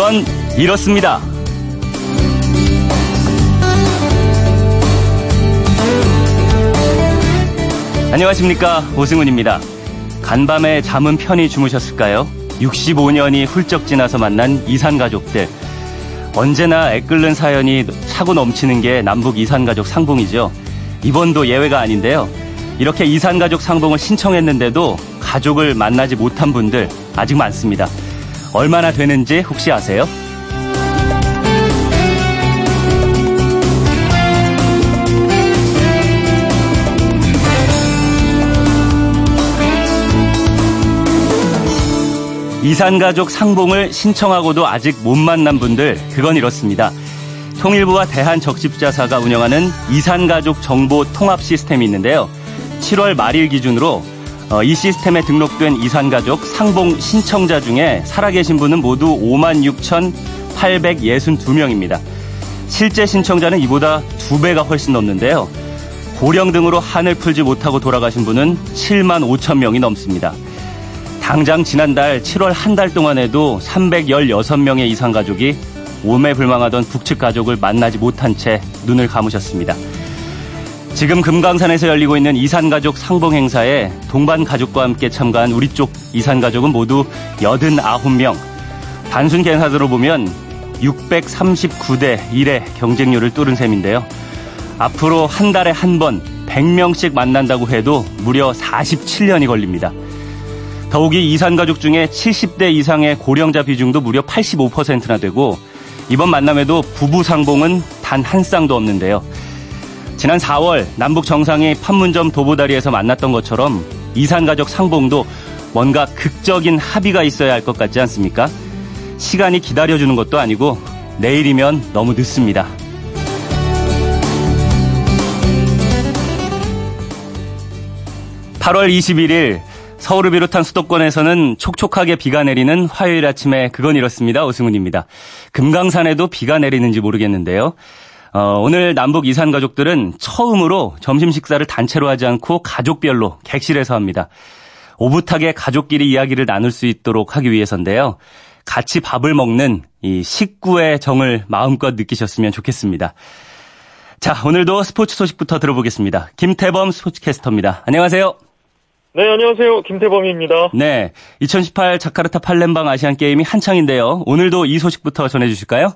그건 이렇습니다. 안녕하십니까. 오승훈입니다. 간밤에 잠은 편히 주무셨을까요? 65년이 훌쩍 지나서 만난 이산 가족들. 언제나 애끓는 사연이 차고 넘치는 게 남북 이산 가족 상봉이죠. 이번도 예외가 아닌데요. 이렇게 이산 가족 상봉을 신청했는데도 가족을 만나지 못한 분들 아직 많습니다. 얼마나 되는지 혹시 아세요? 이산가족 상봉을 신청하고도 아직 못 만난 분들, 그건 이렇습니다. 통일부와 대한적십자사가 운영하는 이산가족 정보 통합 시스템이 있는데요. 7월 말일 기준으로 어, 이 시스템에 등록된 이산가족 상봉 신청자 중에 살아계신 분은 모두 5만 6,862명입니다. 실제 신청자는 이보다 두 배가 훨씬 넘는데요. 고령 등으로 한을 풀지 못하고 돌아가신 분은 7만 5천 명이 넘습니다. 당장 지난달 7월 한 달 동안에도 316명의 이상 가족이 오매불망하던 북측 가족을 만나지 못한 채 눈을 감으셨습니다. 지금 금강산에서 열리고 있는 이산가족 상봉 행사에 동반 가족과 함께 참가한 우리 쪽 이산가족은 모두 89명. 단순 계산으로 보면 639대 1의 경쟁률을 뚫은 셈인데요. 앞으로 한 달에 한 번 100명씩 만난다고 해도 무려 47년이 걸립니다. 더욱이 이산 가족 중에 70대 이상의 고령자 비중도 무려 85%나 되고 이번 만남에도 부부 상봉은 단 한 쌍도 없는데요. 지난 4월 남북 정상이 판문점 도보다리에서 만났던 것처럼 이산 가족 상봉도 뭔가 극적인 합의가 있어야 할 것 같지 않습니까? 시간이 기다려주는 것도 아니고 내일이면 너무 늦습니다. 8월 21일 서울을 비롯한 수도권에서는 촉촉하게 비가 내리는 화요일 아침에 그건 이렇습니다. 오승훈입니다. 금강산에도 비가 내리는지 모르겠는데요. 어, 오늘 남북 이산 가족들은 처음으로 점심 식사를 단체로 하지 않고 가족별로 객실에서 합니다. 오붓하게 가족끼리 이야기를 나눌 수 있도록 하기 위해서인데요. 같이 밥을 먹는 이 식구의 정을 마음껏 느끼셨으면 좋겠습니다. 자, 오늘도 스포츠 소식부터 들어보겠습니다. 김태범 스포츠캐스터입니다. 안녕하세요. 네, 안녕하세요. 김태범입니다. 네. 2018 자카르타 팔렘방 아시안 게임이 한창인데요. 오늘도 이 소식부터 전해 주실까요?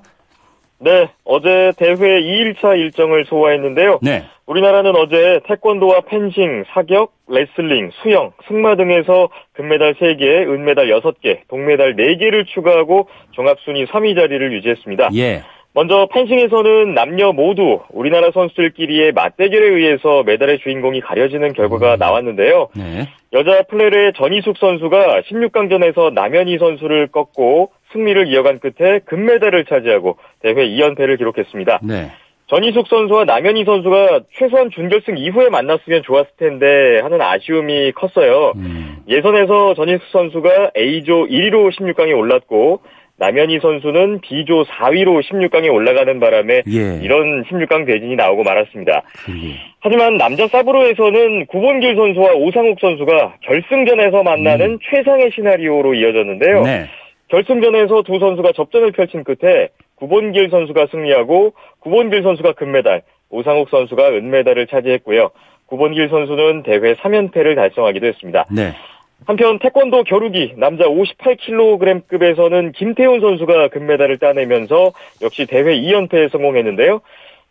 네, 어제 대회 2일차 일정을 소화했는데요. 네. 우리나라는 어제 태권도와 펜싱, 사격, 레슬링, 수영, 승마 등에서 금메달 3개, 은메달 6개, 동메달 4개를 추가하고 종합순위 3위 자리를 유지했습니다. 예. 먼저 펜싱에서는 남녀 모두 우리나라 선수들끼리의 맞대결에 의해서 메달의 주인공이 가려지는 결과가 음. 나왔는데요. 네. 여자 플레르의 전희숙 선수가 16강전에서 남현희 선수를 꺾고 승리를 이어간 끝에 금메달을 차지하고 대회 2연패를 기록했습니다. 네. 전희숙 선수와 남현희 선수가 최소한 준결승 이후에 만났으면 좋았을 텐데 하는 아쉬움이 컸어요. 음. 예선에서 전희숙 선수가 A조 1위로 16강에 올랐고 남현희 선수는 B조 4위로 16강에 올라가는 바람에 예. 이런 16강 대진이 나오고 말았습니다. 예. 하지만 남자 사브로에서는 구본길 선수와 오상욱 선수가 결승전에서 만나는 음. 최상의 시나리오로 이어졌는데요. 네. 결승전에서 두 선수가 접전을 펼친 끝에 구본길 선수가 승리하고 구본길 선수가 금메달, 오상욱 선수가 은메달을 차지했고요. 구본길 선수는 대회 3연패를 달성하기도 했습니다. 네. 한편 태권도 겨루기 남자 58kg급에서는 김태훈 선수가 금메달을 따내면서 역시 대회 2연패에 성공했는데요.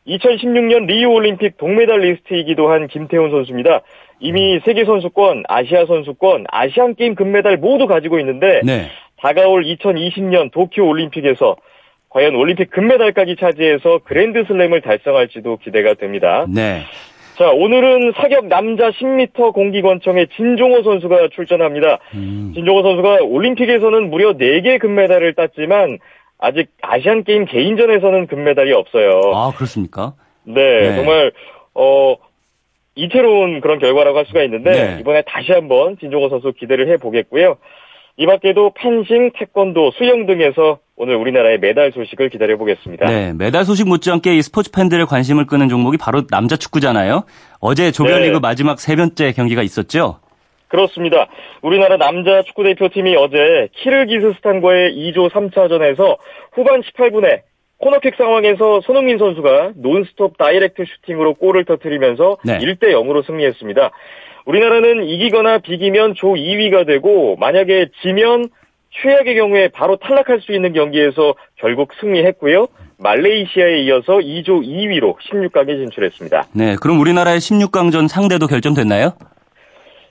2016년 리우 올림픽 동메달리스트이기도 한 김태훈 선수입니다. 이미 세계 선수권, 아시아 선수권, 아시안 게임 금메달 모두 가지고 있는데 네. 다가올 2020년 도쿄 올림픽에서 과연 올림픽 금메달까지 차지해서 그랜드슬램을 달성할지도 기대가 됩니다. 네. 자, 오늘은 사격 남자 10m 공기권청의 진종호 선수가 출전합니다. 음. 진종호 선수가 올림픽에서는 무려 4개 금메달을 땄지만 아직 아시안 게임 개인전에서는 금메달이 없어요. 아, 그렇습니까? 네, 네. 정말 어 이태로운 그런 결과라고 할 수가 있는데 네. 이번에 다시 한번 진종호 선수 기대를 해 보겠고요. 이 밖에도 펜싱, 태권도, 수영 등에서 오늘 우리나라의 메달 소식을 기다려보겠습니다. 네, 메달 소식 못지않게 이 스포츠 팬들의 관심을 끄는 종목이 바로 남자 축구잖아요. 어제 조별리그 네. 마지막 세 번째 경기가 있었죠? 그렇습니다. 우리나라 남자 축구대표팀이 어제 키르기스스탄과의 2조 3차전에서 후반 18분에 코너킥 상황에서 손흥민 선수가 논스톱 다이렉트 슈팅으로 골을 터뜨리면서 네. 1대 0으로 승리했습니다. 우리나라는 이기거나 비기면 조 2위가 되고 만약에 지면 최악의 경우에 바로 탈락할 수 있는 경기에서 결국 승리했고요. 말레이시아에 이어서 2조 2위로 16강에 진출했습니다. 네, 그럼 우리나라의 16강전 상대도 결정됐나요?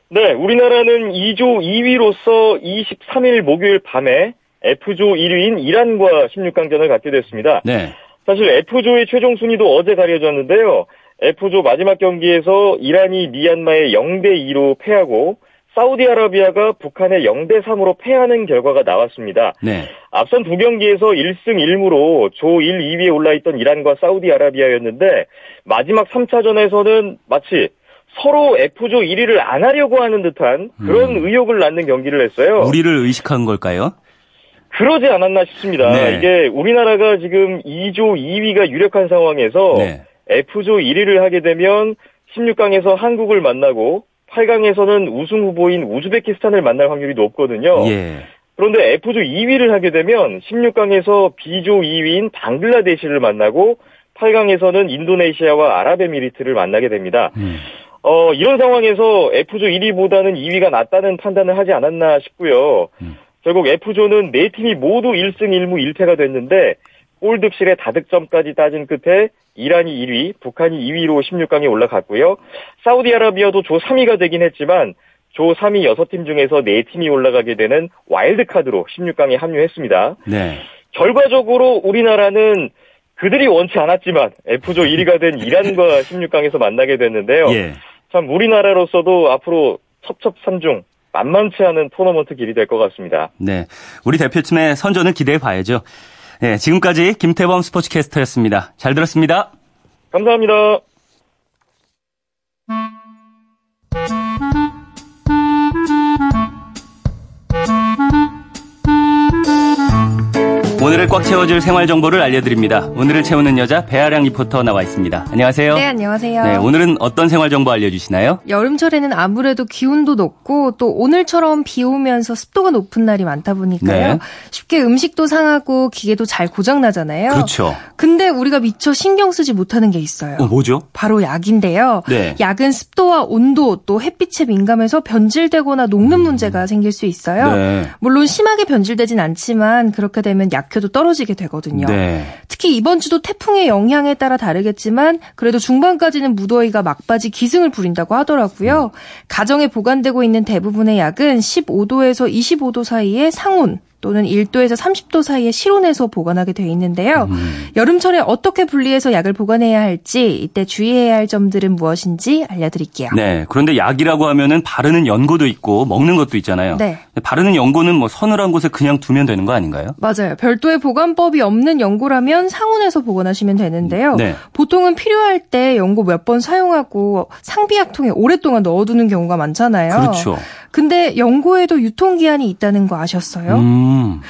네, 우리나라는 2조 2위로서 23일 목요일 밤에 F조 1위인 이란과 16강전을 갖게 됐습니다. 네. 사실 F조의 최종 순위도 어제 가려졌는데요. F조 마지막 경기에서 이란이 미얀마에 0대 2로 패하고 사우디아라비아가 북한에 0대 3으로 패하는 결과가 나왔습니다. 네. 앞선 두 경기에서 1승 1무로 조 1, 2위에 올라있던 이란과 사우디아라비아였는데 마지막 3차전에서는 마치 서로 F조 1위를 안 하려고 하는 듯한 그런 음. 의혹을 낳는 경기를 했어요. 우리를 의식한 걸까요? 그러지 않았나 싶습니다. 네. 이게 우리나라가 지금 2조 2위가 유력한 상황에서 네. F조 1위를 하게 되면 16강에서 한국을 만나고 8강에서는 우승 후보인 우즈베키스탄을 만날 확률이 높거든요. 예. 그런데 F조 2위를 하게 되면 16강에서 B조 2위인 방글라데시를 만나고 8강에서는 인도네시아와 아랍에미리트를 만나게 됩니다. 음. 어, 이런 상황에서 F조 1위보다는 2위가 낫다는 판단을 하지 않았나 싶고요. 음. 결국 F조는 네 팀이 모두 1승 1무 1패가 됐는데 골득실의 다득점까지 따진 끝에 이란이 1위, 북한이 2위로 16강에 올라갔고요. 사우디아라비아도 조 3위가 되긴 했지만 조 3위 6팀 중에서 4팀이 올라가게 되는 와일드카드로 16강에 합류했습니다. 네. 결과적으로 우리나라는 그들이 원치 않았지만 F조 1위가 된 이란과 16강에서 만나게 됐는데요. 예. 참 우리나라로서도 앞으로 첩첩산중 만만치 않은 토너먼트 길이 될 것 같습니다. 네. 우리 대표팀의 선전을 기대해 봐야죠. 네, 지금까지 김태범 스포츠캐스터였습니다. 잘 들었습니다. 감사합니다. 오늘을 꽉 채워줄 생활 정보를 알려드립니다. 오늘을 채우는 여자 배아량 리포터 나와 있습니다. 안녕하세요. 네, 안녕하세요. 네, 오늘은 어떤 생활 정보 알려주시나요? 여름철에는 아무래도 기온도 높고 또 오늘처럼 비 오면서 습도가 높은 날이 많다 보니까요. 네. 쉽게 음식도 상하고 기계도 잘 고장 나잖아요. 그렇죠. 근데 우리가 미처 신경 쓰지 못하는 게 있어요. 어, 뭐죠? 바로 약인데요. 네. 약은 습도와 온도 또 햇빛에 민감해서 변질되거나 녹는 음. 문제가 생길 수 있어요. 네. 물론 심하게 변질되진 않지만 그렇게 되면 약 약효도 떨어지게 되거든요. 네. 특히 이번 주도 태풍의 영향에 따라 다르겠지만 그래도 중반까지는 무더위가 막바지 기승을 부린다고 하더라고요. 음. 가정에 보관되고 있는 대부분의 약은 15도에서 25도 사이의 상온 또는 1도에서 30도 사이의 실온에서 보관하게 되어 있는데요. 음. 여름철에 어떻게 분리해서 약을 보관해야 할지 이때 주의해야 할 점들은 무엇인지 알려드릴게요. 네. 그런데 약이라고 하면은 바르는 연고도 있고 먹는 것도 있잖아요. 네. 바르는 연고는 뭐 서늘한 곳에 그냥 두면 되는 거 아닌가요? 맞아요. 별도의 보관법이 없는 연고라면 상온에서 보관하시면 되는데요. 네. 보통은 필요할 때 연고 몇 번 사용하고 상비약통에 오랫동안 넣어두는 경우가 많잖아요. 그렇죠. 근데 연고에도 유통기한이 있다는 거 아셨어요? 음,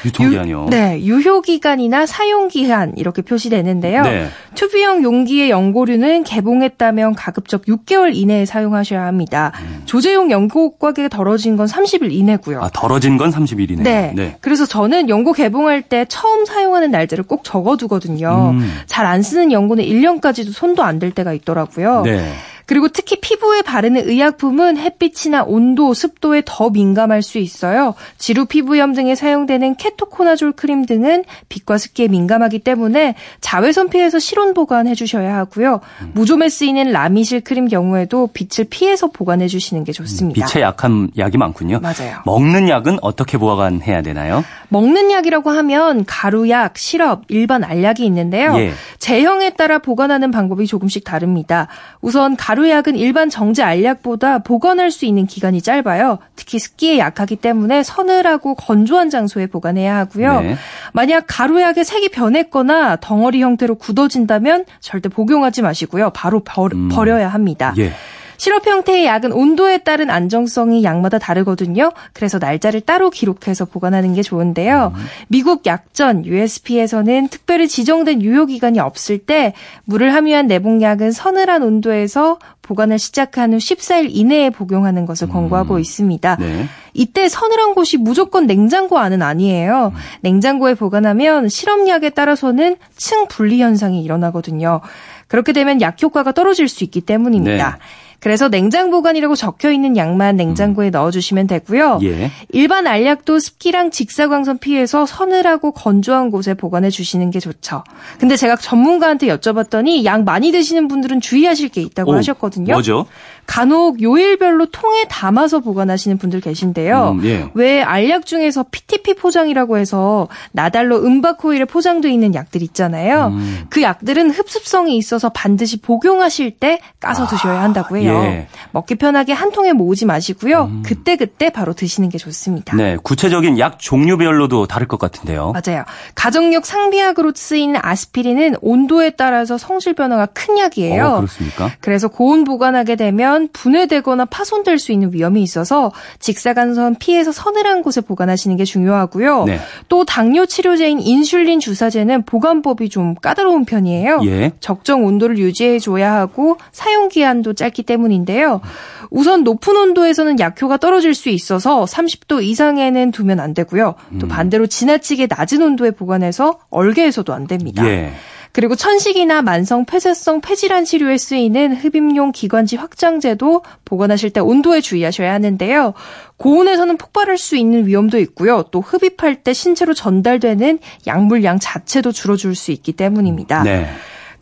유통기한이요? 유, 네, 유효기간이나 사용기한 이렇게 표시되는데요. 네. 투비형 용기의 연고류는 개봉했다면 가급적 6개월 이내에 사용하셔야 합니다. 음. 조제용 연고 가격이 덜어진 건 30일 이내고요. 아, 덜어진 건 30일이네요. 네. 네. 그래서 저는 연고 개봉할 때 처음 사용하는 날짜를 꼭 적어두거든요. 음. 잘안 쓰는 연고는 1년까지도 손도 안 댈 때가 있더라고요. 네. 그리고 특히 피부에 바르는 의약품은 햇빛이나 온도, 습도에 더 민감할 수 있어요. 지루 피부염 등에 사용되는 케토코나졸 크림 등은 빛과 습기에 민감하기 때문에 자외선 피해서 실온 보관해 주셔야 하고요. 음. 무좀에 쓰이는 라미실 크림 경우에도 빛을 피해서 보관해 주시는 게 좋습니다. 음, 빛에 약한 약이 많군요. 맞아요. 먹는 약은 어떻게 보관해야 되나요? 먹는 약이라고 하면 가루약, 시럽, 일반 알약이 있는데요. 예. 제형에 따라 보관하는 방법이 조금씩 다릅니다. 우선 가루 가루약은 일반 정제 알약보다 보관할 수 있는 기간이 짧아요. 특히 습기에 약하기 때문에 서늘하고 건조한 장소에 보관해야 하고요. 네. 만약 가루약의 색이 변했거나 덩어리 형태로 굳어진다면 절대 복용하지 마시고요. 바로 버, 음. 버려야 합니다. 예. 시럽 형태의 약은 온도에 따른 안정성이 약마다 다르거든요. 그래서 날짜를 따로 기록해서 보관하는 게 좋은데요. 음. 미국 약전 USP에서는 특별히 지정된 유효 기간이 없을 때 물을 함유한 내복약은 서늘한 온도에서 보관을 시작한 후 14일 이내에 복용하는 것을 권고하고 음. 있습니다. 네. 이때 서늘한 곳이 무조건 냉장고 안은 아니에요. 음. 냉장고에 보관하면 실험약에 따라서는 층 분리 현상이 일어나거든요. 그렇게 되면 약 효과가 떨어질 수 있기 때문입니다. 네. 그래서 냉장 보관이라고 적혀 있는 양만 냉장고에 음. 넣어주시면 되고요. 예. 일반 알약도 습기랑 직사광선 피해서 서늘하고 건조한 곳에 보관해 주시는 게 좋죠. 근데 제가 전문가한테 여쭤봤더니 약 많이 드시는 분들은 주의하실 게 있다고 오, 하셨거든요. 뭐죠? 간혹 요일별로 통에 담아서 보관하시는 분들 계신데요. 음, 예. 왜 알약 중에서 PTP 포장이라고 해서 나달로 은바코일에 포장되어 있는 약들 있잖아요. 음. 그 약들은 흡습성이 있어서 반드시 복용하실 때 까서 아, 드셔야 한다고 해요. 예. 먹기 편하게 한 통에 모으지 마시고요. 음. 그때 그때 바로 드시는 게 좋습니다. 네, 구체적인 약 종류별로도 다를 것 같은데요. 맞아요. 가정용 상비약으로 쓰이는 아스피린은 온도에 따라서 성질 변화가 큰 약이에요. 어, 그렇습니까? 그래서 고온 보관하게 되면 되면 분해되거나 파손될 수 있는 위험이 있어서 직사광선 피해서 서늘한 곳에 보관하시는 게 중요하고요. 네. 또 당뇨 치료제인 인슐린 주사제는 보관법이 좀 까다로운 편이에요. 예. 적정 온도를 유지해 줘야 하고 사용 기한도 짧기 때문인데요. 우선 높은 온도에서는 약효가 떨어질 수 있어서 30도 이상에는 두면 안 되고요. 또 음. 반대로 지나치게 낮은 온도에 보관해서 얼개해서도 안 됩니다. 예. 그리고 천식이나 만성 폐쇄성 폐질환 치료에 쓰이는 흡입용 기관지 확장제도 보관하실 때 온도에 주의하셔야 하는데요. 고온에서는 폭발할 수 있는 위험도 있고요. 또 흡입할 때 신체로 전달되는 약물량 자체도 줄어들 수 있기 때문입니다. 네.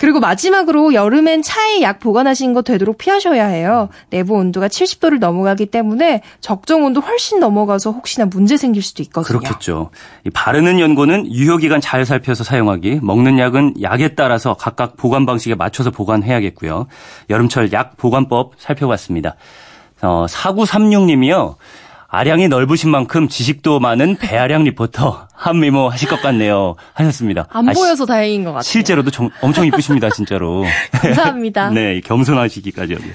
그리고 마지막으로 여름엔 차에 약 보관하신 거 되도록 피하셔야 해요. 내부 온도가 70도를 넘어가기 때문에 적정 온도 훨씬 넘어가서 혹시나 문제 생길 수도 있거든요. 그렇겠죠. 바르는 연고는 유효기간 잘 살펴서 사용하기, 먹는 약은 약에 따라서 각각 보관 방식에 맞춰서 보관해야겠고요. 여름철 약 보관법 살펴봤습니다. 어, 4936님이요. 아량이 넓으신 만큼 지식도 많은 배아량 리포터 한미모 하실 것 같네요. 하셨습니다. 안 아, 보여서 다행인 것 같아요. 실제로도 정, 엄청 이쁘십니다, 진짜로. 감사합니다. 네, 겸손하시기까지 여기.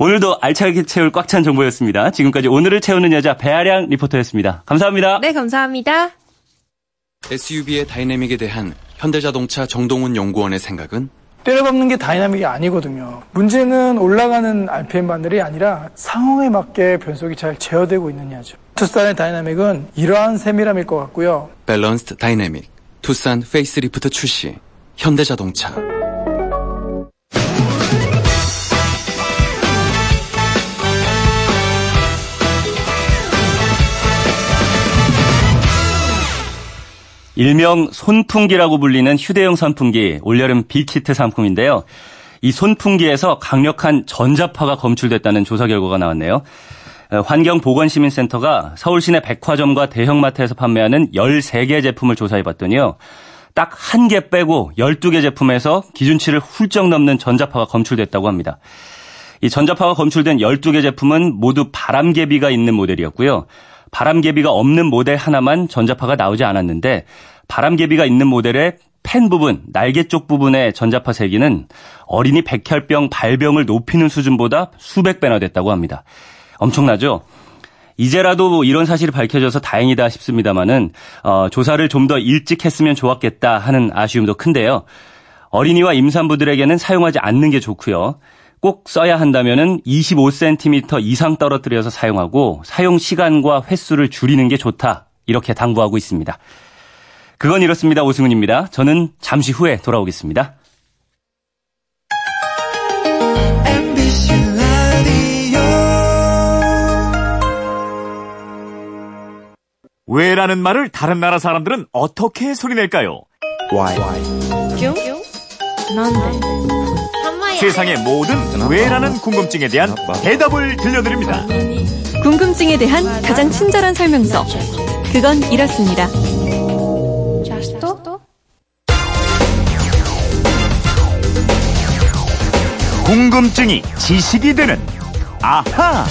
오늘도 알차게 채울 꽉 찬 정보였습니다. 지금까지 오늘을 채우는 여자 배아량 리포터였습니다. 감사합니다. 네, 감사합니다. SUV의 dynamic에 대한 현대자동차 정동훈 연구원의 생각은 때려박는 게 dynamic이 아니거든요. 문제는 올라가는 RPM 바늘이 아니라 상황에 맞게 변속이 잘 제어되고 있느냐죠. 투싼의 dynamic은 이러한 세밀함일 것 같고요. balanced dynamic 투싼 페이스리프트 출시 현대자동차 일명 손풍기라고 불리는 휴대용 선풍기 올여름 빅히트 상품인데요. 이 손풍기에서 강력한 전자파가 검출됐다는 조사 결과가 나왔네요. 어, 환경보건시민센터가 서울 시내 백화점과 대형마트에서 판매하는 13개 제품을 조사해 봤더니요. 딱 한 개 빼고 12개 제품에서 기준치를 훌쩍 넘는 전자파가 검출됐다고 합니다. 이 전자파가 검출된 12개 제품은 모두 바람개비가 있는 모델이었고요. 바람개비가 없는 모델 하나만 전자파가 나오지 않았는데 바람개비가 있는 모델의 펜 부분, 날개 쪽 부분의 전자파 세기는 어린이 백혈병 발병을 높이는 수준보다 수백 배나 됐다고 합니다. 엄청나죠? 이제라도 이런 사실이 밝혀져서 다행이다 싶습니다만은 어, 조사를 좀 더 일찍 했으면 좋았겠다 하는 아쉬움도 큰데요. 어린이와 임산부들에게는 사용하지 않는 게 좋고요. 꼭 써야 한다면은 25cm 이상 떨어뜨려서 사용하고 사용 시간과 횟수를 줄이는 게 좋다. 이렇게 당부하고 있습니다. 그건 이렇습니다. 오승훈입니다. 저는 잠시 후에 돌아오겠습니다. 왜라는 말을 다른 나라 사람들은 어떻게 소리낼까요? Why? 큐? 난데. 세상의 모든 왜라는 궁금증에 대한 대답을 들려드립니다. 궁금증에 대한 가장 친절한 설명서. 그건 이렇습니다. 궁금증이 지식이 되는 아하.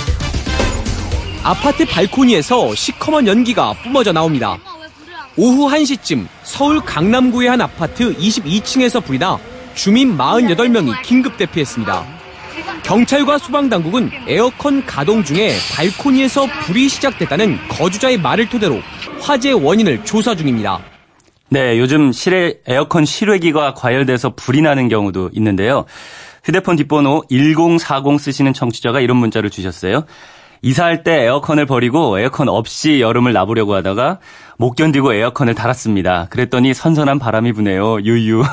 아파트 발코니에서 시커먼 연기가 뿜어져 나옵니다. 오후 1시쯤 서울 강남구의 한 아파트 22층에서 불이 나 주민 48명이 긴급 대피했습니다. 경찰과 소방당국은 에어컨 가동 중에 발코니에서 불이 시작됐다는 거주자의 말을 토대로 화재 원인을 조사 중입니다. 네, 요즘 실외 에어컨 실외기가 과열돼서 불이 나는 경우도 있는데요. 휴대폰 뒷번호 1040 쓰시는 청취자가 이런 문자를 주셨어요. 이사할 때 에어컨을 버리고 에어컨 없이 여름을 나보려고 하다가 못 견디고 에어컨을 달았습니다. 그랬더니 선선한 바람이 부네요. 유유.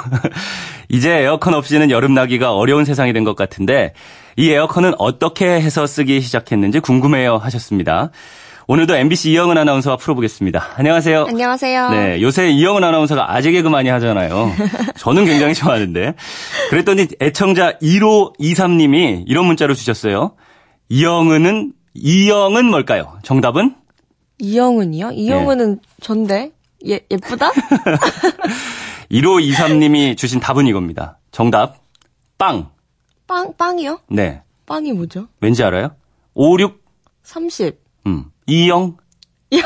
이제 에어컨 없이는 여름 나기가 어려운 세상이 된 것 같은데 이 에어컨은 어떻게 해서 쓰기 시작했는지 궁금해요 하셨습니다. 오늘도 MBC 이영은 아나운서와 풀어보겠습니다. 안녕하세요. 안녕하세요. 네, 요새 이영은 아나운서가 아재 개그 많이 하잖아요. 저는 굉장히 좋아하는데. 그랬더니 애청자 1523님이 이런 문자로 주셨어요. 이영은은 이영은 뭘까요? 정답은? 이영은이요? 이영은은 네. 전데? 예, 예쁘다? 1523님이 주신 답은 이겁니다. 정답, 빵. 빵, 빵이요? 네. 빵이 뭐죠? 왠지 알아요? 56? 30. 음. 이영? 영.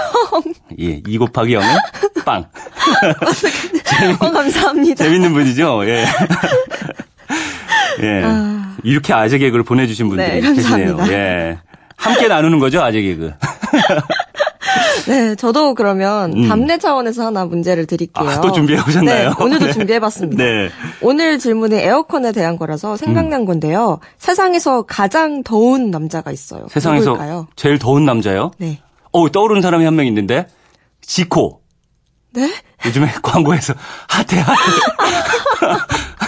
예, 2 곱하기 0은 빵. 어, 감사합니다. 재밌는 분이죠? 예. 예. 아... 이렇게 아재 개그를 보내주신 분들이 네, 계시네요. 예. 함께 나누는 거죠, 아재 개그. 네, 저도 그러면 음. 답례 차원에서 하나 문제를 드릴게요. 아, 또 준비해 오셨나요? 네, 오늘도 네. 준비해 봤습니다. 네. 오늘 질문이 에어컨에 대한 거라서 생각난 음. 건데요. 세상에서 가장 더운 남자가 있어요. 세상에서 누구일까요? 제일 더운 남자요? 네. 어, 떠오르는 사람이 한 명 있는데. 지코. 네? 요즘에 광고에서 핫해 핫해.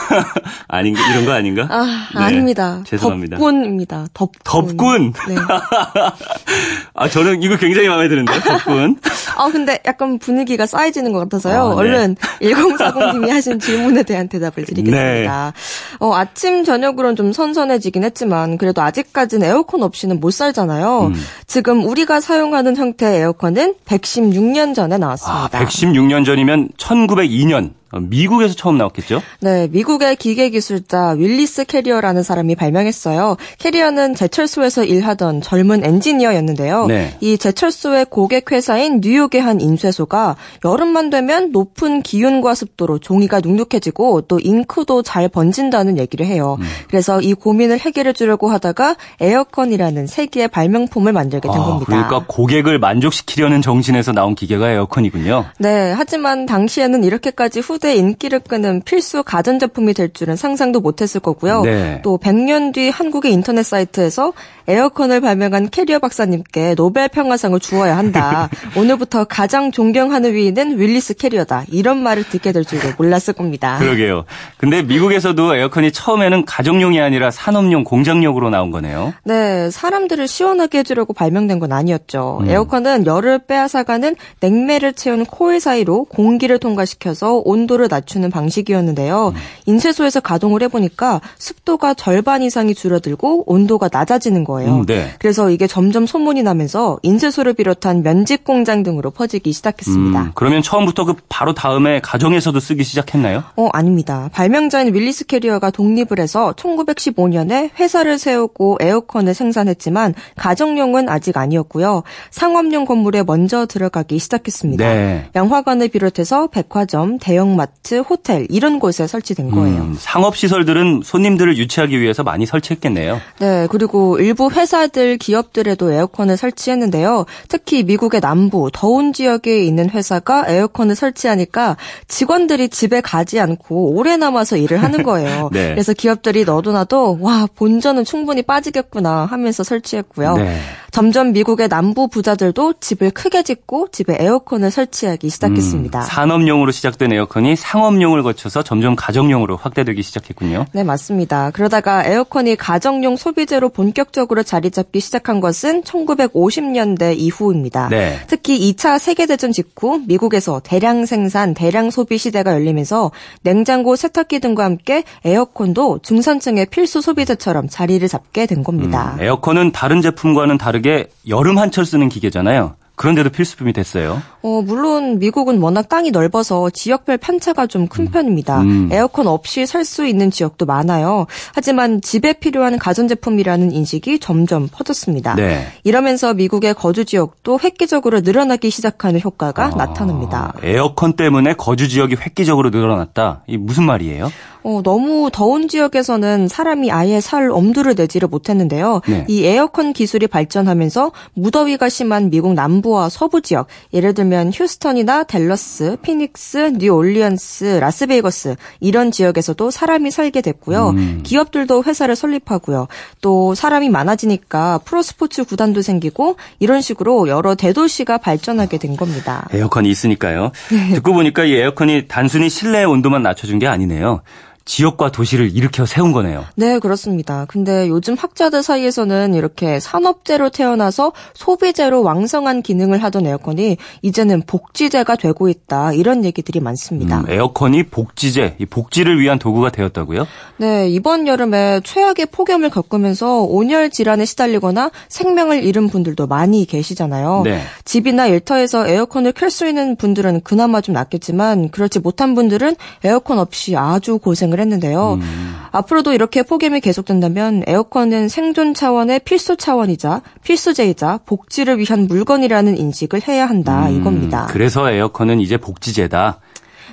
아닌가 이런 거 아닌가? 아 네, 아닙니다. 죄송합니다. 덥군입니다. 덥군. 덥군. 네. 아 저는 이거 굉장히 마음에 드는데 덥군. 아 근데 약간 분위기가 쌓여지는 것 같아서요. 아, 네. 얼른 1040님이 하신 질문에 대한 대답을 드리겠습니다. 네. 어, 아침 저녁으로는 좀 선선해지긴 했지만 그래도 아직까지는 에어컨 없이는 못 살잖아요. 음. 지금 우리가 사용하는 형태의 에어컨은 116년 전에 나왔습니다. 아, 116년 전이면 1902년 어, 미국에서 처음 나왔겠죠? 네, 미국의 기계기술자 윌리스 캐리어라는 사람이 발명했어요. 캐리어는 제철소에서 일하던 젊은 엔지니어였는데요. 네. 이 제철소의 고객 회사인 뉴욕의 한 인쇄소가 여름만 되면 높은 기온과 습도로 종이가 눅눅해지고 또 잉크도 잘 번진다는 얘기를 해요. 음. 그래서 이 고민을 해결해 주려고 하다가 에어컨이라는 세기의 발명품을 만들게 된 아, 겁니다. 그러니까 고객을 만족시키려는 정신에서 나온 기계가 에어컨이군요. 네, 하지만 당시에는 이렇게까지 후대 후대 인기를 끄는 필수 가전제품이 될 줄은 상상도 못했을 거고요. 네. 또 100년 뒤 한국의 인터넷 사이트에서 에어컨을 발명한 캐리어 박사님께 노벨 평화상을 주어야 한다. 오늘부터 가장 존경하는 위인은 윌리스 캐리어다. 이런 말을 듣게 될 줄도 몰랐을 겁니다. 그러게요. 근데 미국에서도 에어컨이 처음에는 가정용이 아니라 산업용 공장용으로 나온 거네요. 네, 사람들을 시원하게 해주려고 발명된 건 아니었죠. 음. 에어컨은 열을 빼앗아가는 냉매를 채운 코일 사이로 공기를 통과시켜서 온도를 낮추는 방식이었는데요. 음. 인쇄소에서 가동을 해보니까 습도가 절반 이상이 줄어들고 온도가 낮아지는 거예요. 음, 네. 그래서 이게 점점 소문이 나면서 인쇄소를 비롯한 면직 공장 등으로 퍼지기 시작했습니다. 음, 그러면 처음부터 그 바로 다음에 가정에서도 쓰기 시작했나요? 어, 아닙니다. 발명자인 윌리스 캐리어가 독립을 해서 1915년에 회사를 세우고 에어컨을 생산했지만 가정용은 아직 아니었고요. 상업용 건물에 먼저 들어가기 시작했습니다. 네. 양화관을 비롯해서 백화점, 대형마트, 호텔 이런 곳에 설치된 거예요. 음, 상업 시설들은 손님들을 유치하기 위해서 많이 설치했겠네요. 네, 그리고 일부 회사들, 기업들에도 에어컨을 설치했는데요. 특히 미국의 남부 더운 지역에 있는 회사가 에어컨을 설치하니까 직원들이 집에 가지 않고 오래 남아서 일을 하는 거예요. 네. 그래서 기업들이 너도나도 와 본전은 충분히 빠지겠구나 하면서 설치했고요. 네. 점점 미국의 남부 부자들도 집을 크게 짓고 집에 에어컨을 설치하기 시작했습니다. 음, 산업용으로 시작된 에어컨이 상업용을 거쳐서 점점 가정용으로 확대되기 시작했군요. 네, 맞습니다. 그러다가 에어컨이 가정용 소비재로 본격적으로 자리 잡기 시작한 것은 1950년대 이후입니다. 네. 특히 2차 세계대전 직후 미국에서 대량 생산, 대량 소비 시대가 열리면서 냉장고, 세탁기 등과 함께 에어컨도 중산층의 필수 소비재처럼 자리를 잡게 된 겁니다. 음, 에어컨은 다른 제품과는 다르게 여름 한철 쓰는 기계잖아요. 그런데도 필수품이 됐어요. 어, 물론 미국은 워낙 땅이 넓어서 지역별 편차가 좀큰 음. 편입니다. 음. 에어컨 없이 살 수 있는 지역도 많아요. 하지만 집에 필요한 가전제품이라는 인식이 점점 퍼졌습니다. 네. 이러면서 미국의 거주 지역도 획기적으로 늘어나기 시작하는 효과가 아, 나타납니다. 에어컨 때문에 거주 지역이 획기적으로 늘어났다. 이 무슨 말이에요? 어, 너무 더운 지역에서는 사람이 아예 살 엄두를 내지를 못했는데요. 네. 이 에어컨 기술이 발전하면서 무더위가 심한 미국 남부와 서부 지역, 예를 들면 휴스턴이나 댈러스, 피닉스, 뉴올리언스, 라스베이거스 이런 지역에서도 사람이 살게 됐고요. 음. 기업들도 회사를 설립하고요. 또 사람이 많아지니까 프로스포츠 구단도 생기고 이런 식으로 여러 대도시가 발전하게 된 겁니다. 에어컨이 있으니까요. 네. 듣고 보니까 이 에어컨이 단순히 실내 온도만 낮춰준 게 아니네요. 지역과 도시를 일으켜 세운 거네요. 네, 그렇습니다. 근데 요즘 학자들 사이에서는 이렇게 산업재로 태어나서 소비재로 왕성한 기능을 하던 에어컨이 이제는 복지재가 되고 있다. 이런 얘기들이 많습니다. 음, 에어컨이 복지재, 이 복지를 위한 도구가 되었다고요? 네, 이번 여름에 최악의 폭염을 겪으면서 온열 질환에 시달리거나 생명을 잃은 분들도 많이 계시잖아요. 네. 집이나 일터에서 에어컨을 켤 수 있는 분들은 그나마 좀 낫겠지만 그렇지 못한 분들은 에어컨 없이 아주 고생을 예상을 했는데요. 음. 앞으로도 이렇게 폭염이 계속된다면 에어컨은 생존 차원의 필수 차원이자 필수제이자 복지를 위한 물건이라는 인식을 해야 한다 음. 이겁니다. 그래서 에어컨은 이제 복지제다.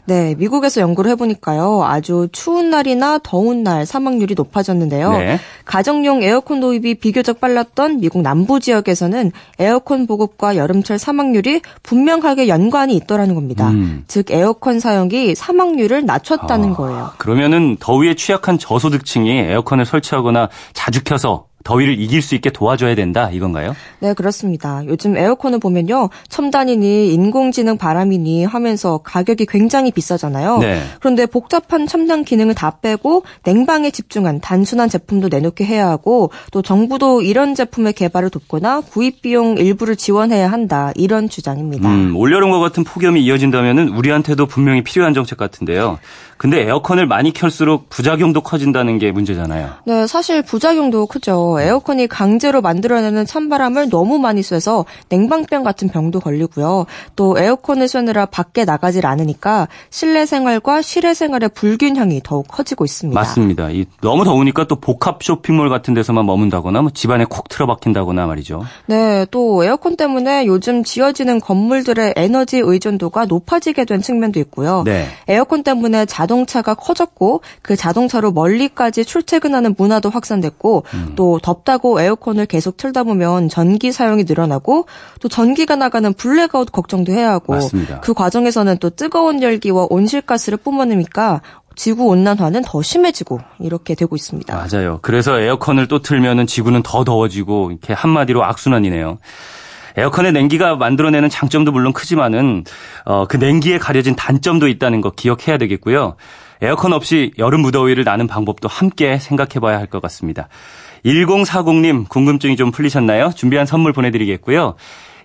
네, 미국에서 연구를 해보니까요. 아주 추운 날이나 더운 날 사망률이 높아졌는데요. 네. 가정용 에어컨 도입이 비교적 빨랐던 미국 남부 지역에서는 에어컨 보급과 여름철 사망률이 분명하게 연관이 있더라는 겁니다. 음. 즉 에어컨 사용이 사망률을 낮췄다는 아, 거예요. 그러면은 더위에 취약한 저소득층이 에어컨을 설치하거나 자주 켜서 더위를 이길 수 있게 도와줘야 된다 이건가요? 네 그렇습니다. 요즘 에어컨을 보면요 첨단이니 인공지능 바람이니 하면서 가격이 굉장히 비싸잖아요. 네. 그런데 복잡한 첨단 기능을 다 빼고 냉방에 집중한 단순한 제품도 내놓게 해야 하고 또 정부도 이런 제품의 개발을 돕거나 구입 비용 일부를 지원해야 한다 이런 주장입니다. 음, 올여름과 같은 폭염이 이어진다면 우리한테도 분명히 필요한 정책 같은데요. 근데 에어컨을 많이 켤수록 부작용도 커진다는 게 문제잖아요. 네, 사실 부작용도 크죠. 에어컨이 강제로 만들어내는 찬바람을 너무 많이 쐬서 냉방병 같은 병도 걸리고요. 또 에어컨을 쐬느라 밖에 나가질 않으니까 실내 생활과 실외 생활의 불균형이 더욱 커지고 있습니다. 맞습니다. 이 너무 더우니까 또 복합 쇼핑몰 같은 데서만 머문다거나 뭐 집안에 콕 틀어박힌다거나 말이죠. 네, 또 에어컨 때문에 요즘 지어지는 건물들의 에너지 의존도가 높아지게 된 측면도 있고요. 네. 에어컨 때문에 자동 자동차가 커졌고 그 자동차로 멀리까지 출퇴근하는 문화도 확산됐고 음. 또 덥다고 에어컨을 계속 틀다 보면 전기 사용이 늘어나고 또 전기가 나가는 블랙아웃 걱정도 해야 하고 맞습니다. 그 과정에서는 또 뜨거운 열기와 온실가스를 뿜어내니까 지구 온난화는 더 심해지고 이렇게 되고 있습니다. 맞아요. 그래서 에어컨을 또 틀면은 지구는 더 더워지고 이렇게 한마디로 악순환이네요. 에어컨의 냉기가 만들어내는 장점도 물론 크지만은 어, 그 냉기에 가려진 단점도 있다는 거 기억해야 되겠고요. 에어컨 없이 여름 무더위를 나는 방법도 함께 생각해 봐야 할 것 같습니다. 1040님 궁금증이 좀 풀리셨나요? 준비한 선물 보내드리겠고요.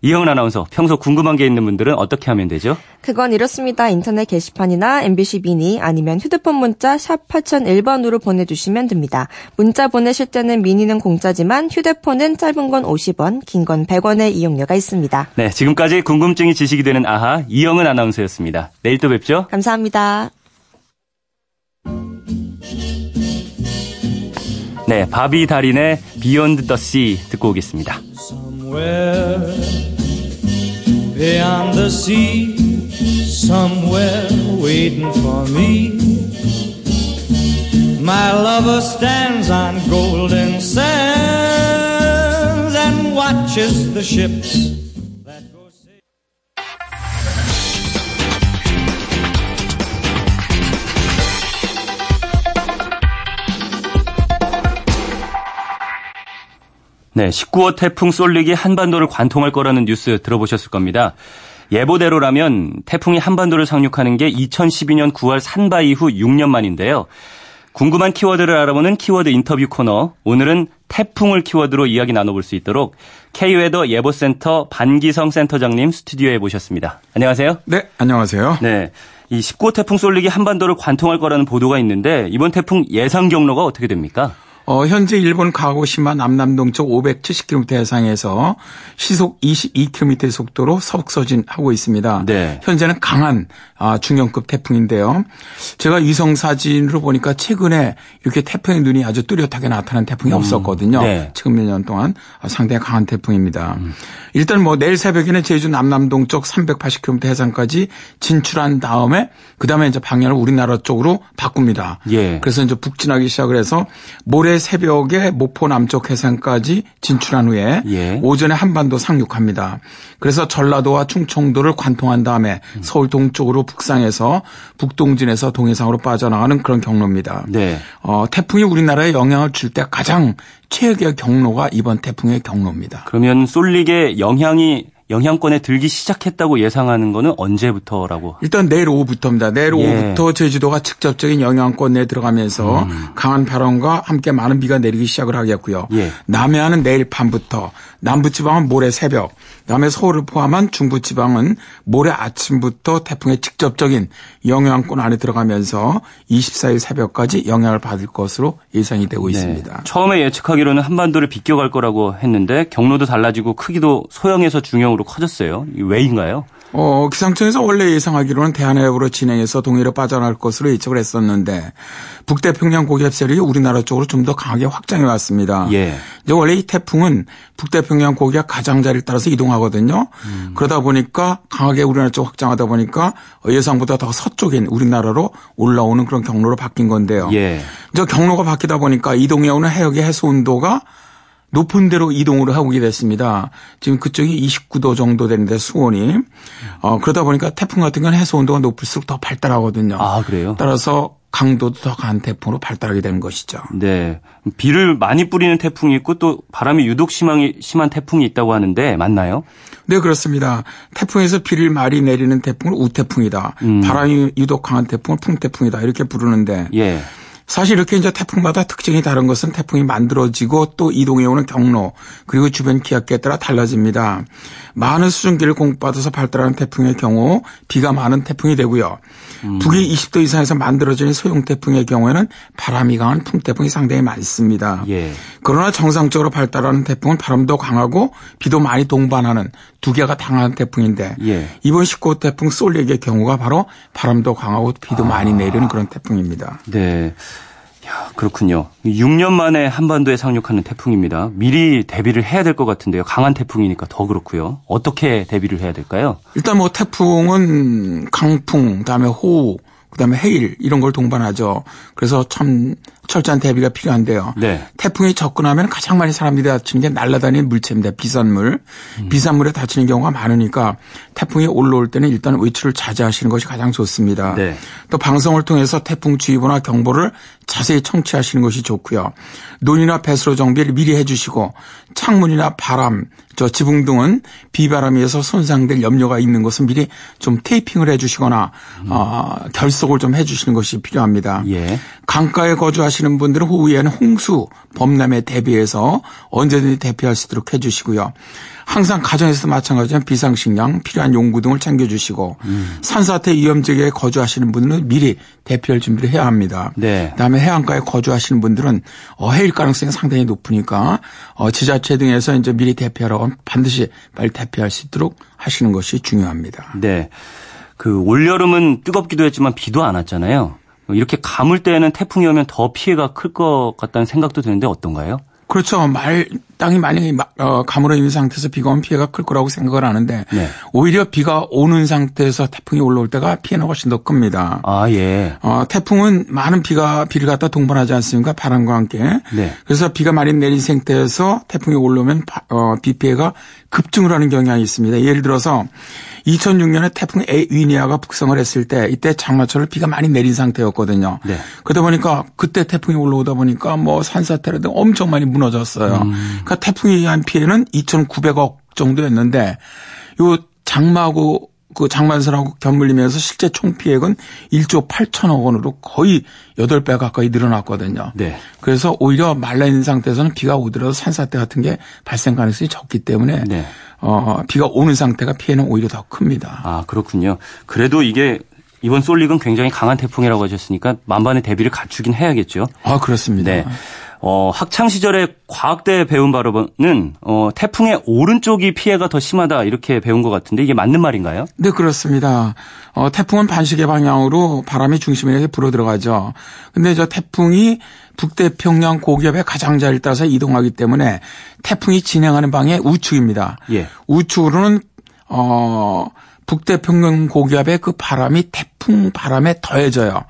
이영은 아나운서 평소 궁금한 게 있는 분들은 어떻게 하면 되죠? 그건 이렇습니다. 인터넷 게시판이나 MBC 미니 아니면 휴대폰 문자 샵 8001번으로 보내주시면 됩니다. 문자 보내실 때는 미니는 공짜지만 휴대폰은 짧은 건 50원, 긴 건 100원의 이용료가 있습니다. 네, 지금까지 궁금증이 지식이 되는 아하 이영은 아나운서였습니다. 내일 또 뵙죠. 감사합니다. 네, 바비 달인의 비욘드 더 씨 듣고 오겠습니다. Beyond the sea, somewhere waiting for me. My lover stands on golden sands and watches the ships. 네, 19호 태풍 쏠릭이 한반도를 관통할 거라는 뉴스 들어보셨을 겁니다. 예보대로라면 태풍이 한반도를 상륙하는 게 2012년 9월 산바 이후 6년 만인데요. 궁금한 키워드를 알아보는 키워드 인터뷰 코너. 오늘은 태풍을 키워드로 이야기 나눠볼 수 있도록 K웨더 예보센터 반기성 센터장님 스튜디오에 모셨습니다. 안녕하세요. 네, 안녕하세요. 네. 이 19호 태풍 쏠릭이 한반도를 관통할 거라는 보도가 있는데 이번 태풍 예상 경로가 어떻게 됩니까? 어, 현재 일본 가고시마 남남동쪽 570km 해상에서 시속 22km의 속도로 서북서진하고 있습니다. 네. 현재는 강한 아, 중형급 태풍인데요. 제가 위성 사진으로 보니까 최근에 이렇게 태풍의 눈이 아주 뚜렷하게 나타난 태풍이 음. 없었거든요. 네. 지금 몇년 동안 상당히 강한 태풍입니다. 음. 일단 뭐 내일 새벽에는 제주 남남동쪽 380km 해상까지 진출한 다음에 그다음에 이제 방향을 우리나라 쪽으로 바꿉니다. 예. 그래서 이제 북진하기 시작을 해서 모레 새벽에 목포 남쪽 해상까지 진출한 후에 예. 오전에 한반도 상륙합니다. 그래서 전라도와 충청도를 관통한 다음에 음. 서울 동쪽으로 북상해서 북동진에서 동해상으로 빠져나가는 그런 경로입니다. 네. 어, 태풍이 우리나라에 영향을 줄 때 가장 최악의 경로가 이번 태풍의 경로입니다. 그러면 쏠릭의 영향이 영향권에 들기 시작했다고 예상하는 거는 언제부터라고? 일단 내일 오후부터입니다. 내일 예. 오후부터 제주도가 직접적인 영향권 내에 들어가면서 음. 강한 바람과 함께 많은 비가 내리기 시작을 하겠고요. 예. 남해안은 내일 밤부터, 남부지방은 모레 새벽, 그다음에 서울을 포함한 중부지방은 모레 아침부터 태풍의 직접적인 영향권 안에 들어가면서 24일 새벽까지 영향을 받을 것으로 예상이 되고 네. 있습니다. 처음에 예측하기로는 한반도를 비껴갈 거라고 했는데 경로도 달라지고 크기도 소형에서 중형으로 커졌어요. 왜인가요? 어, 기상청에서 원래 예상하기로는 대한해협으로 진행해서 동해로 빠져나갈 것으로 예측을 했었는데 북태평양 고기압 세력이 우리나라 쪽으로 좀 더 강하게 확장해 왔습니다. 예. 이제 원래 이 태풍은 북태평양 고기압 가장자리를 따라서 이동하거든요. 음. 그러다 보니까 강하게 우리나라 쪽 확장하다 보니까 예상보다 더 서쪽인 우리나라로 올라오는 그런 경로로 바뀐 건데요. 예. 이제 경로가 바뀌다 보니까 이동해 오는 해역의 해수 온도가 높은 데로 이동을 하게 됐습니다. 지금 그쪽이 29도 정도 되는데 수온이 어 그러다 보니까 태풍 같은 건 해수 온도가 높을수록 더 발달하거든요. 아 그래요? 따라서 강도도 더 강한 태풍으로 발달하게 되는 것이죠. 네. 비를 많이 뿌리는 태풍이 있고 또 바람이 유독 심한, 심한 태풍이 있다고 하는데 맞나요? 네, 그렇습니다. 태풍에서 비를 많이 내리는 태풍을 우태풍이다. 음. 바람이 유독 강한 태풍을 풍태풍이다. 이렇게 부르는데 예. 사실 이렇게 이제 태풍마다 특징이 다른 것은 태풍이 만들어지고 또 이동해 오는 경로 그리고 주변 기압계에 따라 달라집니다. 많은 수증기를 공급받아서 발달하는 태풍의 경우 비가 많은 태풍이 되고요. 음. 북위 20도 이상에서 만들어지는 소형 태풍의 경우에는 바람이 강한 풍태풍이 상당히 많습니다. 예. 그러나 정상적으로 발달하는 태풍은 바람도 강하고 비도 많이 동반하는 두 개가 당한 태풍인데 예. 이번 19호 태풍 솔릭의 경우가 바로 바람도 강하고 비도 아. 많이 내리는 그런 태풍입니다. 네. 야, 그렇군요. 6년 만에 한반도에 상륙하는 태풍입니다. 미리 대비를 해야 될 것 같은데요. 강한 태풍이니까 더 그렇고요. 어떻게 대비를 해야 될까요? 일단 뭐 태풍은 강풍, 그다음에 호우, 그다음에 해일 이런 걸 동반하죠. 그래서 참 철저한 대비가 필요한데요. 네. 태풍이 접근하면 가장 많이 사람들이 다치는 게 날아다니는 물체입니다. 비산물. 음. 비산물에 다치는 경우가 많으니까 태풍이 올라올 때는 일단 외출을 자제하시는 것이 가장 좋습니다. 네. 또 방송을 통해서 태풍 주의보나 경보를 자세히 청취하시는 것이 좋고요. 논이나 배수로 정비를 미리 해주시고 창문이나 바람, 저 지붕 등은 비바람에서 손상될 염려가 있는 것은 미리 좀 테이핑을 해주시거나 음. 어, 결속을 좀 해주시는 것이 필요합니다. 예. 강가에 거주하시 는 분들은 후에는 홍수, 범람에 대비해서 언제든지 대피할 수 있도록 해주시고요. 항상 가정에서도 마찬가지로 비상식량, 필요한 용구 등을 챙겨주시고 음. 산사태 위험 지역에 거주하시는 분들은 미리 대피할 준비를 해야 합니다. 네. 그다음에 해안가에 거주하시는 분들은 어, 해일 가능성이 상당히 높으니까 어, 지자체 등에서 이제 미리 대피하라고 하면 반드시 빨리 대피할 수 있도록 하시는 것이 중요합니다. 네. 그 올여름은 뜨겁기도 했지만 비도 안 왔잖아요. 이렇게 가물 때는 태풍이 오면 더 피해가 클 것 같다는 생각도 드는데 어떤가요? 그렇죠. 말 땅이 만약에 어, 가물어 있는 상태에서 비가 오면 피해가 클 거라고 생각을 하는데 네. 오히려 비가 오는 상태에서 태풍이 올라올 때가 피해는 훨씬 더 큽니다. 아 예. 어, 태풍은 많은 비가 비를 갖다 동반하지 않습니까? 바람과 함께. 네. 그래서 비가 많이 내린 상태에서 태풍이 올라오면 어, 비 피해가 급증을 하는 경향이 있습니다. 예를 들어서 2006년에 태풍 에위니아가 북상을 했을 때 이때 장마철을 비가 많이 내린 상태였거든요. 네. 그러다 보니까 그때 태풍이 올라오다 보니까 뭐 산사태라든 엄청 많이 무너졌어요. 음. 그러니까 태풍에 의한 피해는 2,900억 정도였는데 요 장마하고 그 장만선하고 견물리면서 실제 총 피해액은 1조 8천억 원으로 거의 8배 가까이 늘어났거든요. 네. 그래서 오히려 말라 있는 상태에서는 비가 오더라도 산사태 같은 게 발생 가능성이 적기 때문에 네. 어, 비가 오는 상태가 피해는 오히려 더 큽니다. 아, 그렇군요. 그래도 이게 이번 솔릭은 굉장히 강한 태풍이라고 하셨으니까 만반의 대비를 갖추긴 해야겠죠. 아, 그렇습니다. 네. 어, 학창 시절에 과학대 배운 바로는 어, 태풍의 오른쪽이 피해가 더 심하다 이렇게 배운 것 같은데 이게 맞는 말인가요? 네 그렇습니다. 어, 태풍은 반시계 방향으로 바람이 중심에 불어 들어가죠. 근데 저 태풍이 북태평양 고기압의 가장자리를 따라서 이동하기 때문에 태풍이 진행하는 방향의 우측입니다. 예. 우측으로는 어 북태평양 고기압의 그 바람이 태풍 바람에 더해져요.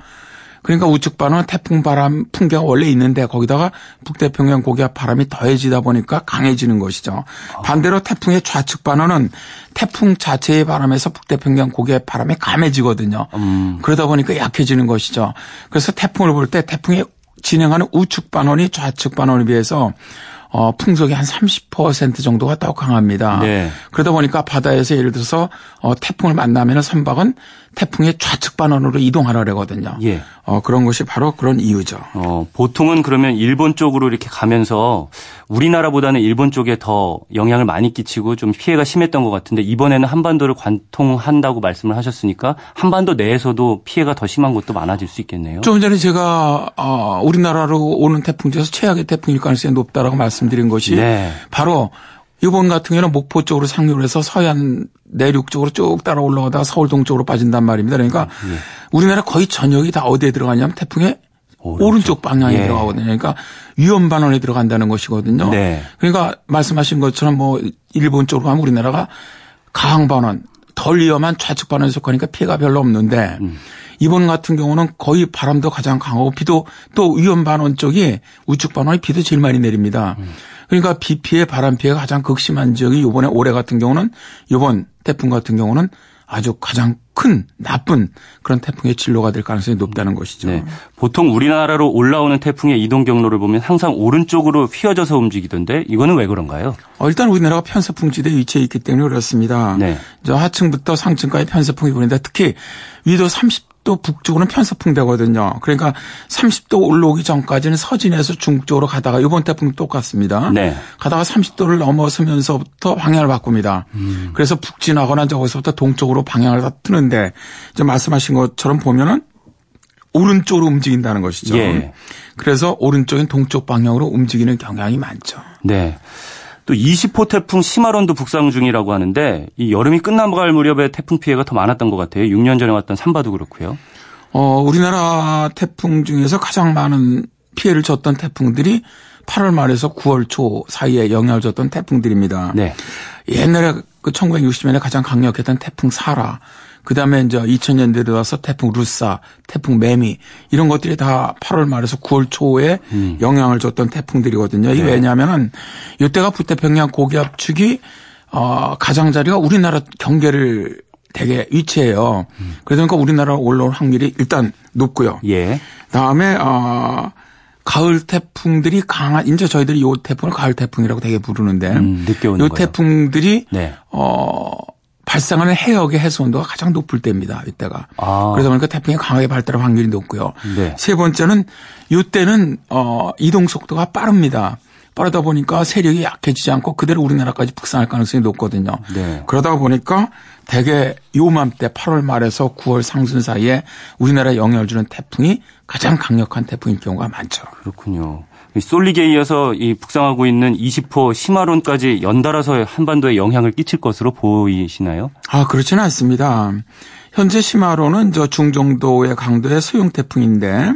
그러니까 우측 바는 태풍 바람 풍계가 원래 있는데 거기다가 북태평양 고기압 바람이 더해지다 보니까 강해지는 것이죠. 반대로 태풍의 좌측 반원은 태풍 자체의 바람에서 북태평양 고기압 바람이 감해지거든요. 음. 그러다 보니까 약해지는 것이죠. 그래서 태풍을 볼 때 태풍의 진행하는 우측 반원이 좌측 반원에 비해서 어, 풍속이 한 30% 정도가 더 강합니다. 네. 그러다 보니까 바다에서 예를 들어서 어, 태풍을 만나면 선박은 태풍의 좌측 반원으로 이동하라 그러거든요. 예. 어, 그런 것이 바로 그런 이유죠. 어, 보통은 그러면 일본 쪽으로 이렇게 가면서 우리나라보다는 일본 쪽에 더 영향을 많이 끼치고 좀 피해가 심했던 것 같은데 이번에는 한반도를 관통한다고 말씀을 하셨으니까 한반도 내에서도 피해가 더 심한 곳도 많아질 수 있겠네요. 좀 전에 제가 어, 우리나라로 오는 태풍 중에서 최악의 태풍일 가능성이 높다라고 말씀드린 것이 네. 바로 이번 같은 경우는 목포 쪽으로 상륙을 해서 서해안 내륙 쪽으로 쭉 따라 올라가다가 서울 동쪽으로 빠진단 말입니다. 그러니까 예. 우리나라 거의 전역이 다 어디에 들어가냐면 태풍의 오른쪽, 오른쪽 방향에 예. 들어가거든요. 그러니까 위험 반원에 들어간다는 것이거든요. 네. 그러니까 말씀하신 것처럼 뭐 일본 쪽으로 가면 우리나라가 가항 반원 덜 위험한 좌측 반원에 속하니까 피해가 별로 없는데 음. 이번 같은 경우는 거의 바람도 가장 강하고 비도 또 위험 반원 쪽이 우측 반원이 비도 제일 많이 내립니다. 음. 그러니까 비 피해, 바람 피해가 가장 극심한 지역이 이번에 올해 같은 경우는 이번 태풍 같은 경우는 아주 가장 큰 나쁜 그런 태풍의 진로가 될 가능성이 높다는 것이죠. 네. 보통 우리나라로 올라오는 태풍의 이동 경로를 보면 항상 오른쪽으로 휘어져서 움직이던데 이거는 왜 그런가요? 어, 일단 우리나라가 편서풍지대에 위치해 있기 때문에 그렇습니다. 네. 저 하층부터 상층까지 편서풍이 부는데 특히 위도 30 30도 북쪽으로는 편서풍되거든요. 그러니까 30도 올라오기 전까지는 서진에서 중쪽으로 가다가 이번 태풍 똑같습니다. 네. 가다가 30도를 넘어서면서부터 방향을 바꿉니다. 음. 그래서 북진하거나 저기서부터 동쪽으로 방향을 다 트는데 이제 말씀하신 것처럼 보면은 오른쪽으로 움직인다는 것이죠. 예. 그래서 오른쪽인 동쪽 방향으로 움직이는 경향이 많죠. 네. 또 20호 태풍 시마론도 북상 중이라고 하는데 이 여름이 끝나갈 무렵에 태풍 피해가 더 많았던 것 같아요. 6년 전에 왔던 삼바도 그렇고요. 어, 우리나라 태풍 중에서 가장 많은 피해를 줬던 태풍들이 8월 말에서 9월 초 사이에 영향을 줬던 태풍들입니다. 네. 옛날에 그 1960년에 가장 강력했던 태풍 사라, 그 다음에 이제 2000년대 들어와서 태풍 루사, 태풍 매미 이런 것들이 다 8월 말에서 9월 초에 음. 영향을 줬던 태풍들이거든요. 이게 네. 왜냐하면은 이때가 북태평양 고기압축이 어 가장자리가 우리나라 경계를 되게 위치해요. 음. 그러니까 우리나라 올라올 확률이 일단 높고요. 예. 다음에 어 가을 태풍들이 강한 이제 저희들이 요 태풍을 가을 태풍이라고 되게 부르는데 음, 늦게 오는 요 태풍들이 네. 어 발생하는 해역의 해수 온도가 가장 높을 때입니다. 이때가. 아. 그러다 보니까 태풍이 강하게 발달할 확률이 높고요. 네. 세 번째는 이때는 어 이동 속도가 빠릅니다. 빠르다 보니까 세력이 약해지지 않고 그대로 우리나라까지 북상할 가능성이 높거든요. 네. 그러다 보니까 대개 요맘때 8월 말에서 9월 상순 사이에 우리나라에 영향을 주는 태풍이 가장 강력한 태풍일 경우가 많죠. 그렇군요. 솔리게 이어서 이 북상하고 있는 20호 시마론까지 연달아서 한반도에 영향을 끼칠 것으로 보이시나요? 아, 그렇지는 않습니다. 현재 시마론은 저 중정도의 강도의 소형 태풍인데,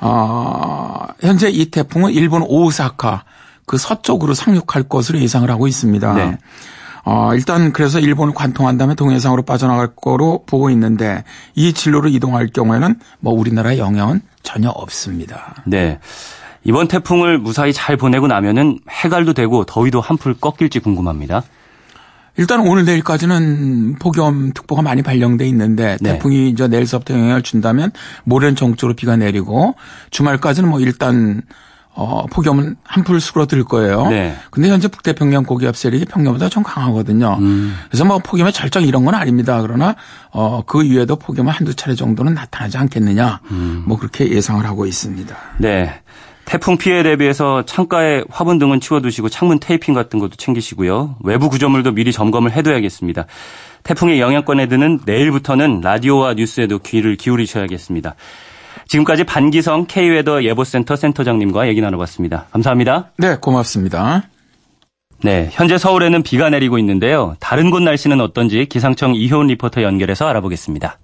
어, 현재 이 태풍은 일본 오사카 그 서쪽으로 상륙할 것으로 예상을 하고 있습니다. 네. 어, 일단 그래서 일본을 관통한 다음에 동해상으로 빠져나갈 거로 보고 있는데 이 진로로 이동할 경우에는 뭐 우리나라의 영향은 전혀 없습니다. 네. 이번 태풍을 무사히 잘 보내고 나면은 해갈도 되고 더위도 한풀 꺾일지 궁금합니다. 일단 오늘 내일까지는 폭염특보가 많이 발령돼 있는데 네. 태풍이 이제 내일서부터 영향을 준다면 모레는 전국적으로 비가 내리고 주말까지는 뭐 일단 어, 폭염은 한풀 수그러들 거예요. 네. 근데 현재 북태평양 고기압 세력이 평년보다 좀 강하거든요. 음. 그래서 뭐 폭염의 절정 이런 건 아닙니다. 그러나 어, 그 이외에도 폭염은 한두 차례 정도는 나타나지 않겠느냐. 음. 뭐 그렇게 예상을 하고 있습니다. 네. 태풍 피해 대비해서 창가에 화분 등은 치워두시고 창문 테이핑 같은 것도 챙기시고요. 외부 구조물도 미리 점검을 해둬야겠습니다. 태풍의 영향권에 드는 내일부터는 라디오와 뉴스에도 귀를 기울이셔야겠습니다. 지금까지 반기성 K웨더 예보센터 센터장님과 얘기 나눠봤습니다. 감사합니다. 네, 고맙습니다. 네, 현재 서울에는 비가 내리고 있는데요. 다른 곳 날씨는 어떤지 기상청 이효은 리포터 연결해서 알아보겠습니다.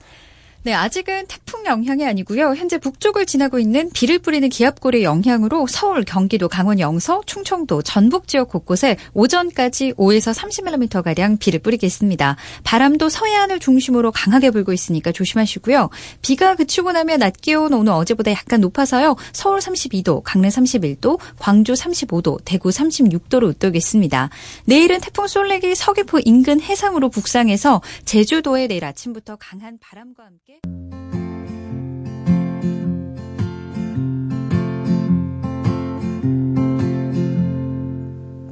네, 아직은 태풍 영향이 아니고요. 현재 북쪽을 지나고 있는 비를 뿌리는 기압골의 영향으로 서울, 경기도, 강원 영서, 충청도, 전북 지역 곳곳에 오전까지 5에서 30mm 가량 비를 뿌리겠습니다. 바람도 서해안을 중심으로 강하게 불고 있으니까 조심하시고요. 비가 그치고 나면 낮 기온 오늘 어제보다 약간 높아서요. 서울 32도, 강릉 31도, 광주 35도, 대구 36도로 웃도겠습니다. 내일은 태풍 솔렉이 서귀포 인근 해상으로 북상해서 제주도에 내일 아침부터 강한 바람과 함께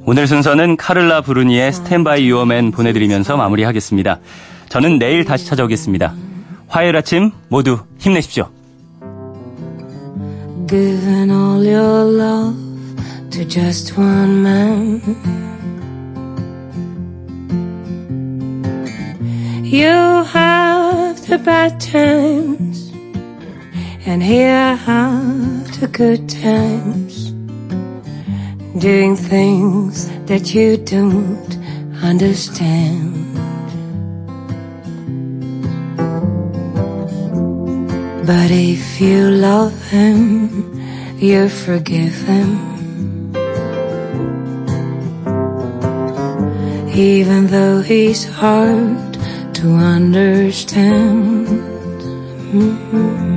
오늘 순서는 카를라 브루니의 스탠바이 유어맨 보내드리면서 마무리하겠습니다. 저는 내일 다시 찾아오겠습니다. 화요일 아침 모두 힘내십시오. Given all your love to just one man. You have the bad times, and here have the good times. Doing things that you don't understand. But if you love him, you forgive him. Even though he's hard to understand. Mm -hmm.